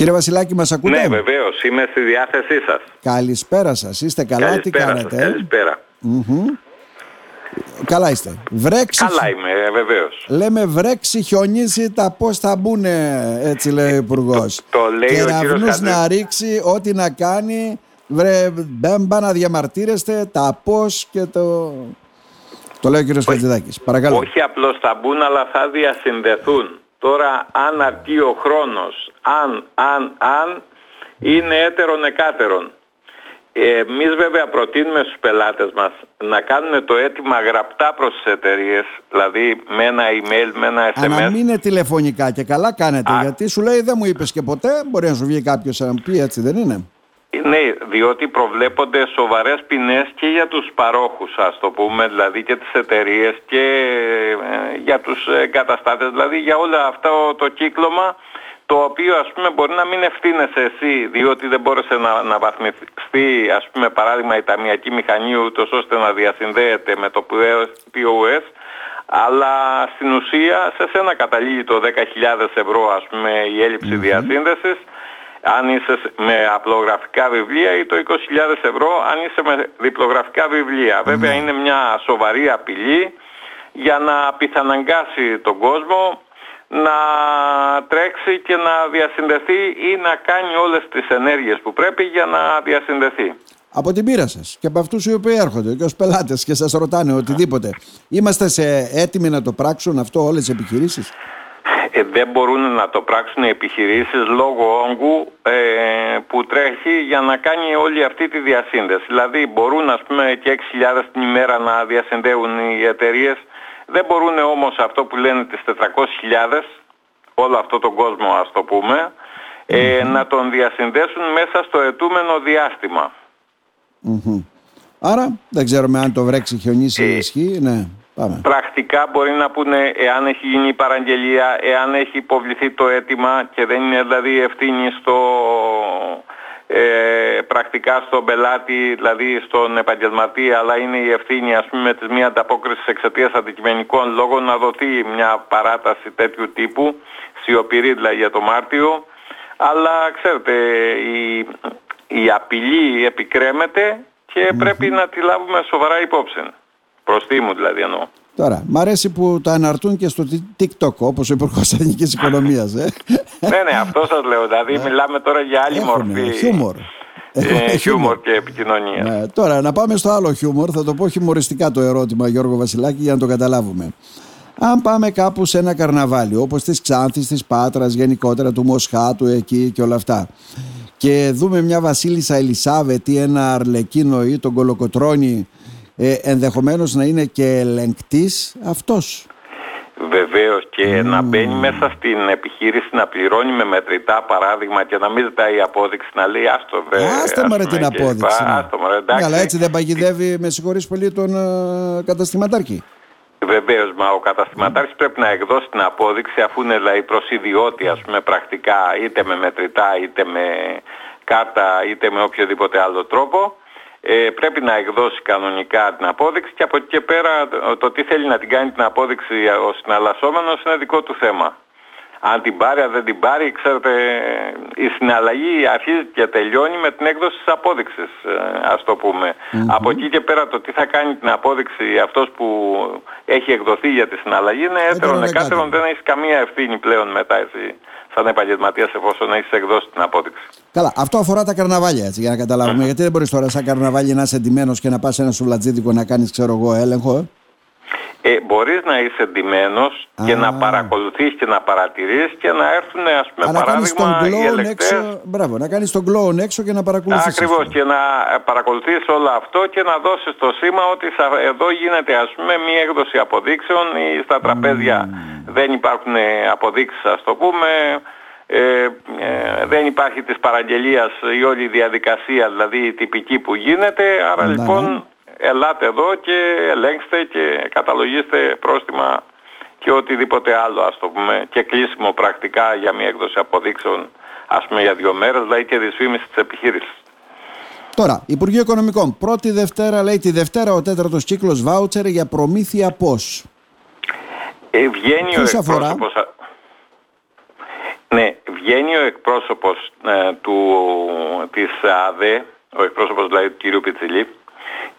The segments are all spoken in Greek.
Κύριε Βασιλάκη, μας ακούτε; Ναι, βεβαίως. Είμαι στη διάθεσή σας. Καλησπέρα σας. Είστε καλά, καλησπέρα τι κάνετε; Σας, καλησπέρα. Καλά είστε. Βρέξει. Καλά είμαι, ε, βεβαίως. Λέμε βρέξει, χιονίσει, τα πώς θα μπουν, έτσι λέει ο Υπουργός. Το, το λέει και ο κύριος να ρίξει, ό,τι να κάνει. Βρε, δεν πά να διαμαρτύρεστε, τα πώς και το. Το λέει ο κύριος Χατζηδάκης. Παρακαλώ. Όχι απλώς θα μπουν, αλλά θα διασυνδεθούν. Τώρα, αν αρκεί ο χρόνος, αν, αν, αν, είναι έτερον εκάτερον. Εμείς βέβαια προτείνουμε στους πελάτες μας να κάνουν το αίτημα γραπτά προς τις εταιρείες, δηλαδή με ένα email, με ένα SMS. Αν μην είναι τηλεφωνικά και καλά κάνετε, γιατί σου λέει δεν μου είπες και ποτέ, μπορεί να σου βγει κάποιος να πει έτσι δεν είναι; Ναι, διότι προβλέπονται σοβαρές ποινές και για τους παρόχους, ας το πούμε, δηλαδή και τις εταιρείες και ε, για τους εγκαταστάτες, δηλαδή για όλα αυτό το κύκλωμα το οποίο ας πούμε μπορεί να μην ευθύνεσαι εσύ διότι δεν μπόρεσε να, να βαθμιστεί ας πούμε παράδειγμα η ταμιακή μηχανή ούτως ώστε να διασυνδέεται με το POS αλλά στην ουσία σε σένα καταλήγει το 10.000 ευρώ ας πούμε η έλλειψη διασύνδεσης αν είσαι με απλογραφικά βιβλία ή το 20.000 ευρώ αν είσαι με διπλογραφικά Βέβαια είναι μια σοβαρή απειλή για να πιθαναγκάσει τον κόσμο να τρέξει και να διασυνδεθεί ή να κάνει όλες τις ενέργειες που πρέπει για να διασυνδεθεί. Από την πείρα σας και από αυτούς οι οποίοι έρχονται και ως πελάτες και σας ρωτάνε οτιδήποτε, είμαστε σε έτοιμοι να το πράξουν αυτό όλες τις επιχειρήσεις; Ε, δεν μπορούν να το πράξουν οι επιχειρήσεις λόγω όγκου ε, που τρέχει για να κάνει όλη αυτή τη διασύνδεση. Δηλαδή μπορούν ας πούμε και 6.000 την ημέρα να διασυνδέουν οι εταιρείες δεν μπορούν όμως αυτό που λένε τις 400.000, όλο αυτό τον κόσμο ας το πούμε, ε, να τον διασυνδέσουν μέσα στο ετούμενο Άρα δεν ξέρουμε αν το βρέξει χιονίσει ή ε, ισχύει. Ναι, πάμε. Πρακτικά μπορεί να πούνε εάν έχει γίνει η παραγγελία, εάν έχει υποβληθεί το αίτημα και δεν είναι δηλαδή ευθύνη στο ε, πρακτικά στον πελάτη, δηλαδή στον επαγγελματή, αλλά είναι η ευθύνη ας πούμε της μία ανταπόκρισης εξαιτίας αντικειμενικών λόγων να δοθεί μια παράταση τέτοιου τύπου, σιωπηρή δηλαδή για το Μάρτιο, αλλά ξέρετε η, η απειλή επικρέμεται και πρέπει να τη λάβουμε σοβαρά υπόψη. Προς μου δηλαδή εννοώ. Τώρα, μ' αρέσει που τα αναρτούν και στο TikTok, όπως ο Υπουργός Εθνικής Οικονομίας. Ε. ναι, ναι, αυτό σας λέω. Δηλαδή, ε. μιλάμε τώρα για άλλη Έχουνε, μορφή. Χιούμορ. Ε, χιούμορ και επικοινωνία. Ναι, τώρα, να πάμε στο άλλο χιούμορ. Θα το πω χιουμοριστικά το ερώτημα, Γιώργο Βασιλάκη, για να το καταλάβουμε. Αν πάμε κάπου σε ένα καρναβάλι, όπως της Ξάνθης, της Πάτρας, γενικότερα του Μοσχάτου εκεί και όλα αυτά, και δούμε μια Βασίλισσα Ελισάβετ ή ένα Αρλεκίνο ή τον Κολοκοτρόνη ε, ενδεχομένως να είναι και ελεγκτής αυτός. Βεβαίως και να μπαίνει μέσα στην επιχείρηση να πληρώνει με μετρητά παράδειγμα και να μην ζητάει απόδειξη να λέει άστο βρε. Άστε μωρέ την απόδειξη. Ναι. Άστο μωρέ, εντάξει. αλλά έτσι δεν παγιδεύει με συγχωρείς πολύ τον uh, καταστηματάρχη. Βεβαίως, μα ο καταστηματάρχης πρέπει να εκδώσει την απόδειξη αφού είναι δηλαδή προσυδιώτη ας πούμε πρακτικά είτε με μετρητά είτε με κάρτα είτε με οποιοδήποτε άλλο τρόπο ε, πρέπει να εκδώσει κανονικά την απόδειξη και από εκεί και πέρα το τι θέλει να την κάνει την απόδειξη ο συναλλασσόμενος είναι δικό του θέμα. Αν την πάρει, αν δεν την πάρει, ξέρετε, η συναλλαγή αρχίζει και τελειώνει με την έκδοση της απόδειξης, ε, ας το πουμε Από εκεί και πέρα το τι θα κάνει την απόδειξη αυτός που έχει εκδοθεί για τη συναλλαγή είναι έτερον εκάτερον, δεν έχεις καμία ευθύνη πλέον μετά εσύ σαν επαγγελματίας εφόσον έχεις εκδώσει την απόδειξη. Καλά, αυτό αφορά τα καρναβάλια έτσι για να καταλάβουμε. Γιατί δεν μπορείς τώρα σαν καρναβάλι να είσαι εντυμένο και να πας ένα σουβλατζίδικο να κάνεις, ξέρω εγώ, έλεγχο. Ε; Ε, μπορείς να είσαι εντυμένος και να παρακολουθείς και να παρατηρείς και να έρθουν ας πούμε Α, παράδειγμα να οι ελεκτές. Έξω, μπράβο, να κάνεις τον κλόουν έξω και να παρακολουθείς. Ακριβώς και να παρακολουθείς όλο αυτό και να δώσεις το σήμα ότι εδώ γίνεται ας πούμε μία έκδοση αποδείξεων ή στα τραπέζια δεν υπάρχουν αποδείξεις ας το πούμε. Ε, ε, δεν υπάρχει της παραγγελίας η όλη διαδικασία δηλαδή η τυπική που γίνεται άρα ναι, λοιπόν ναι ελάτε εδώ και ελέγξτε και καταλογίστε πρόστιμα και οτιδήποτε άλλο ας το πούμε και κλείσιμο πρακτικά για μια έκδοση αποδείξεων ας πούμε για δύο μέρες δηλαδή και δυσφήμιση της επιχείρησης. Τώρα, Υπουργείο Οικονομικών, πρώτη Δευτέρα λέει τη Δευτέρα ο τέταρτος κύκλος βάουτσερ για προμήθεια πώς; Ε, βγαίνει ο αφορά; Ναι, βγαίνει ο εκπρόσωπος ε, του, της ΑΔΕ, ο εκπρόσωπος δηλαδή του κ. Πιτσιλή,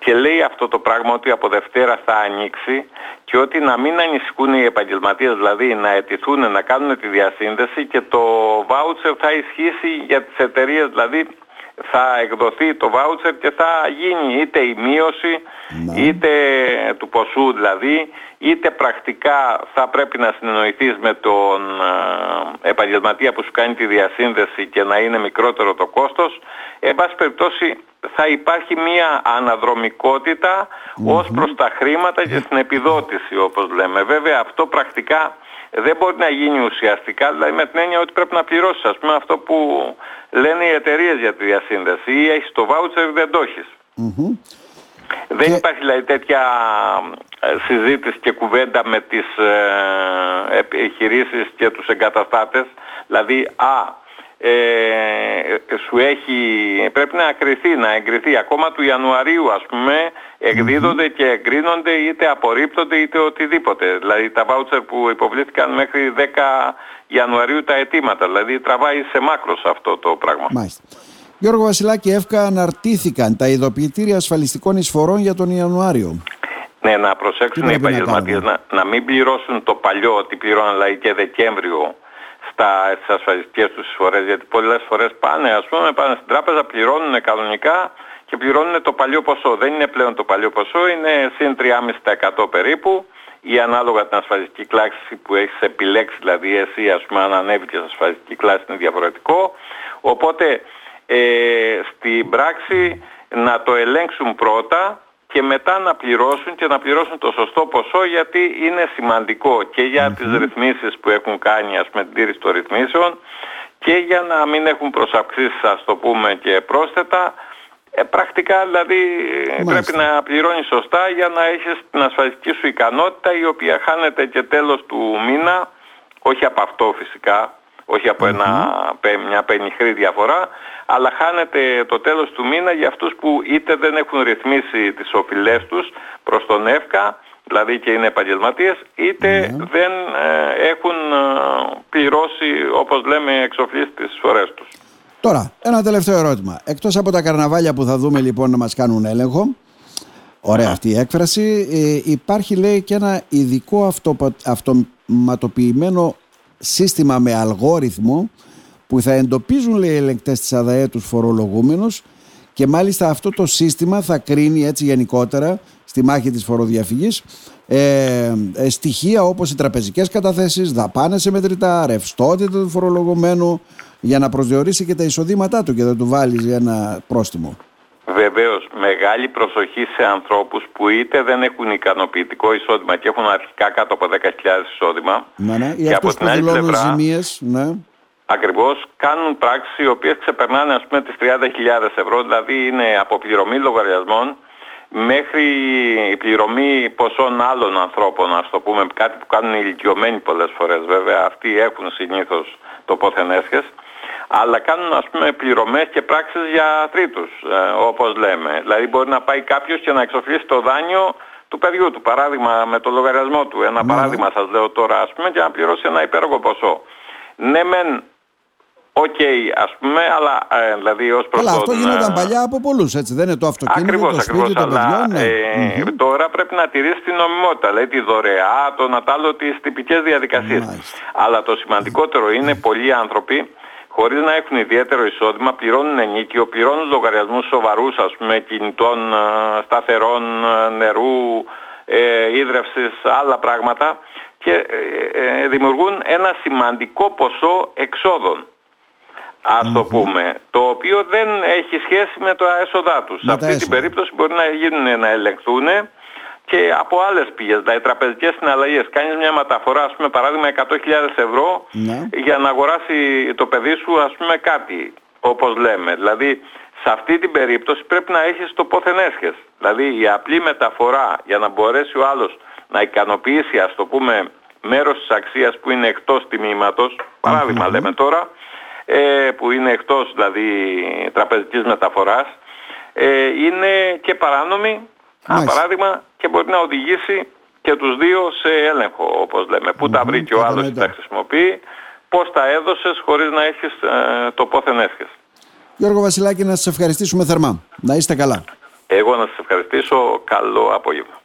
και λέει αυτό το πράγμα ότι από Δευτέρα θα ανοίξει και ότι να μην ανησυχούν οι επαγγελματίες, δηλαδή να αιτηθούν να κάνουν τη διασύνδεση και το βάουτσερ θα ισχύσει για τις εταιρείες, δηλαδή θα εκδοθεί το βάουτσερ και θα γίνει είτε η μείωση ναι. είτε του ποσού δηλαδή είτε πρακτικά θα πρέπει να συνεννοηθείς με τον ε, επαγγελματία που σου κάνει τη διασύνδεση και να είναι μικρότερο το κόστος εν πάση περιπτώσει θα υπάρχει μια αναδρομικότητα ως προς τα χρήματα και στην επιδότηση όπως λέμε. Βέβαια αυτό πρακτικά δεν μπορεί να γίνει ουσιαστικά, δηλαδή με την έννοια ότι πρέπει να πληρώσεις ας πούμε αυτό που λένε οι εταιρείες για τη διασύνδεση. Ή έχεις το voucher δεν το εχεις Δεν υπάρχει δηλαδή τέτοια ε, συζήτηση και κουβέντα με τις ε, επιχειρήσεις και τους εγκαταστάτες. Δηλαδή, α, ε, σου έχει, πρέπει να ακριθεί, να εγκριθεί. Ακόμα του Ιανουαρίου ας πούμε εκδίδονται και εγκρίνονται είτε απορρίπτονται είτε οτιδήποτε. Δηλαδή τα βάουτσερ που υποβλήθηκαν μέχρι 10 Ιανουαρίου τα αιτήματα. Δηλαδή τραβάει σε μάκρος αυτό το πράγμα. Μάλιστα. Γιώργο Βασιλάκη, εύκα αναρτήθηκαν τα ειδοποιητήρια ασφαλιστικών εισφορών για τον Ιανουάριο. Ναι, να προσέξουν οι επαγγελματίες να, να, μην πληρώσουν το παλιό ότι πληρώναν δηλαδή και Δεκέμβριο στα, στις ασφαλιστικές τους εισφορές γιατί πολλές φορές πάνε ας πούμε πάνε στην τράπεζα πληρώνουν κανονικά και πληρώνουν το παλιό ποσό. Δεν είναι πλέον το παλιό ποσό, είναι συν 3,5% περίπου ή ανάλογα την ασφαλιστική κλάση που έχεις επιλέξει, δηλαδή εσύ ας πούμε αν ανέβηκες ασφαλιστική κλάση είναι διαφορετικό. Οπότε ε, στην πράξη να το ελέγξουν πρώτα και μετά να πληρώσουν και να πληρώσουν το σωστό ποσό γιατί είναι σημαντικό και για τις ρυθμίσεις που έχουν κάνει ας πούμε την τήρηση των ρυθμίσεων και για να μην έχουν προσαυξήσεις ας το πούμε και πρόσθετα. Ε, πρακτικά δηλαδή πρέπει να πληρώνεις σωστά για να έχεις την ασφαλιστική σου ικανότητα η οποία χάνεται και τέλος του μήνα όχι από αυτό φυσικά όχι από ένα, μια πενιχρή διαφορά, αλλά χάνεται το τέλος του μήνα για αυτούς που είτε δεν έχουν ρυθμίσει τις οφειλές τους προς τον ΕΦΚΑ, δηλαδή και είναι επαγγελματίες, δεν ε, έχουν ε, πληρώσει, όπως λέμε, εξοφλήσει τις φορές τους. Τώρα, ένα τελευταίο ερώτημα. Εκτός από τα καρναβάλια που θα δούμε λοιπόν να μας κάνουν έλεγχο, ωραία αυτή η έκφραση, ε, υπάρχει λέει και ένα ειδικό αυτοματοποιημένο σύστημα με αλγόριθμο που θα εντοπίζουν λέει ελεγκτές της ΑΔΑΕ τους φορολογούμενους και μάλιστα αυτό το σύστημα θα κρίνει έτσι γενικότερα στη μάχη της φοροδιαφυγής ε, ε, στοιχεία όπως οι τραπεζικές καταθέσεις, δαπάνες σε μετρητά, ρευστότητα του φορολογουμένου για να προσδιορίσει και τα εισοδήματά του και δεν του βάλεις ένα πρόστιμο. Βεβαίως, μεγάλη προσοχή σε ανθρώπους που είτε δεν έχουν ικανοποιητικό εισόδημα και έχουν αρχικά κάτω από 10.000 εισόδημα ναι, ναι. και από την άλλη πλευρά ζημίες, ναι. ακριβώς κάνουν πράξεις οι οποίες ξεπερνάνε ας πούμε τις 30.000 ευρώ, δηλαδή είναι από πληρωμή λογαριασμών μέχρι η πληρωμή ποσών άλλων ανθρώπων, ας το πούμε, κάτι που κάνουν οι ηλικιωμένοι πολλές φορές βέβαια, αυτοί έχουν συνήθως το πόθεν αλλά κάνουν ας πούμε πληρωμές και πράξεις για τρίτους, ε, όπως λέμε. Δηλαδή μπορεί να πάει κάποιος και να εξοφλήσει το δάνειο του παιδιού του, παράδειγμα με το λογαριασμό του. Ένα ναι. παράδειγμα σας λέω τώρα ας πούμε και να πληρώσει ένα υπέργο ποσό. Ναι μεν Οκ, okay, ας πούμε, αλλά ε, δηλαδή ως προς Αλλά αυτό γινόταν παλιά από πολλούς, έτσι, δεν είναι το αυτοκίνητο, ακριβώς, το σπίτι, ακριβώς, το παιδιό, ναι. ε, Τώρα πρέπει να τηρήσει την νομιμότητα, δηλαδή τη δωρεά, το να τάλω τις τυπικές διαδικασίες. Αλλά το σημαντικότερο είναι πολλοί άνθρωποι χωρίς να έχουν ιδιαίτερο εισόδημα, πληρώνουν ενίκιο, πληρώνουν λογαριασμούς σοβαρούς, ας πούμε, κινητών, ε, σταθερών, ε, νερού, ε, ίδρευσης, άλλα πράγματα και ε, δημιουργούν ένα σημαντικό ποσό εξόδων. Ας το πούμε, το οποίο δεν έχει σχέση με το έσοδά τους. Σε αυτή την περίπτωση μπορεί να γίνουν να ελεγχθούν και από άλλες πηγές, δηλαδή τραπεζικές συναλλαγές. Κάνεις μια μεταφορά, ας πούμε, παράδειγμα 100.000 ευρώ ναι. για να αγοράσει το παιδί σου, ας πούμε, κάτι, όπως λέμε. Δηλαδή, σε αυτή την περίπτωση πρέπει να έχεις το πόθεν έσχες. Δηλαδή, η απλή μεταφορά για να μπορέσει ο άλλος να ικανοποιήσει, ας το πούμε, μέρος της αξίας που είναι εκτός τιμήματος, λέμε τώρα, ε, που είναι εκτός δηλαδή τραπεζικής μεταφοράς, ε, είναι και παράνομη ένα παράδειγμα και μπορεί να οδηγήσει και τους δύο σε έλεγχο όπως λέμε. Πού τα βρήκε ο άλλος και τα χρησιμοποιεί πώς τα έδωσες χωρίς να έχεις ε, το πόθεν έσχεσαι. Γιώργο Βασιλάκη, να σας ευχαριστήσουμε θερμά. Να είστε καλά. Εγώ να σας ευχαριστήσω. Καλό απόγευμα.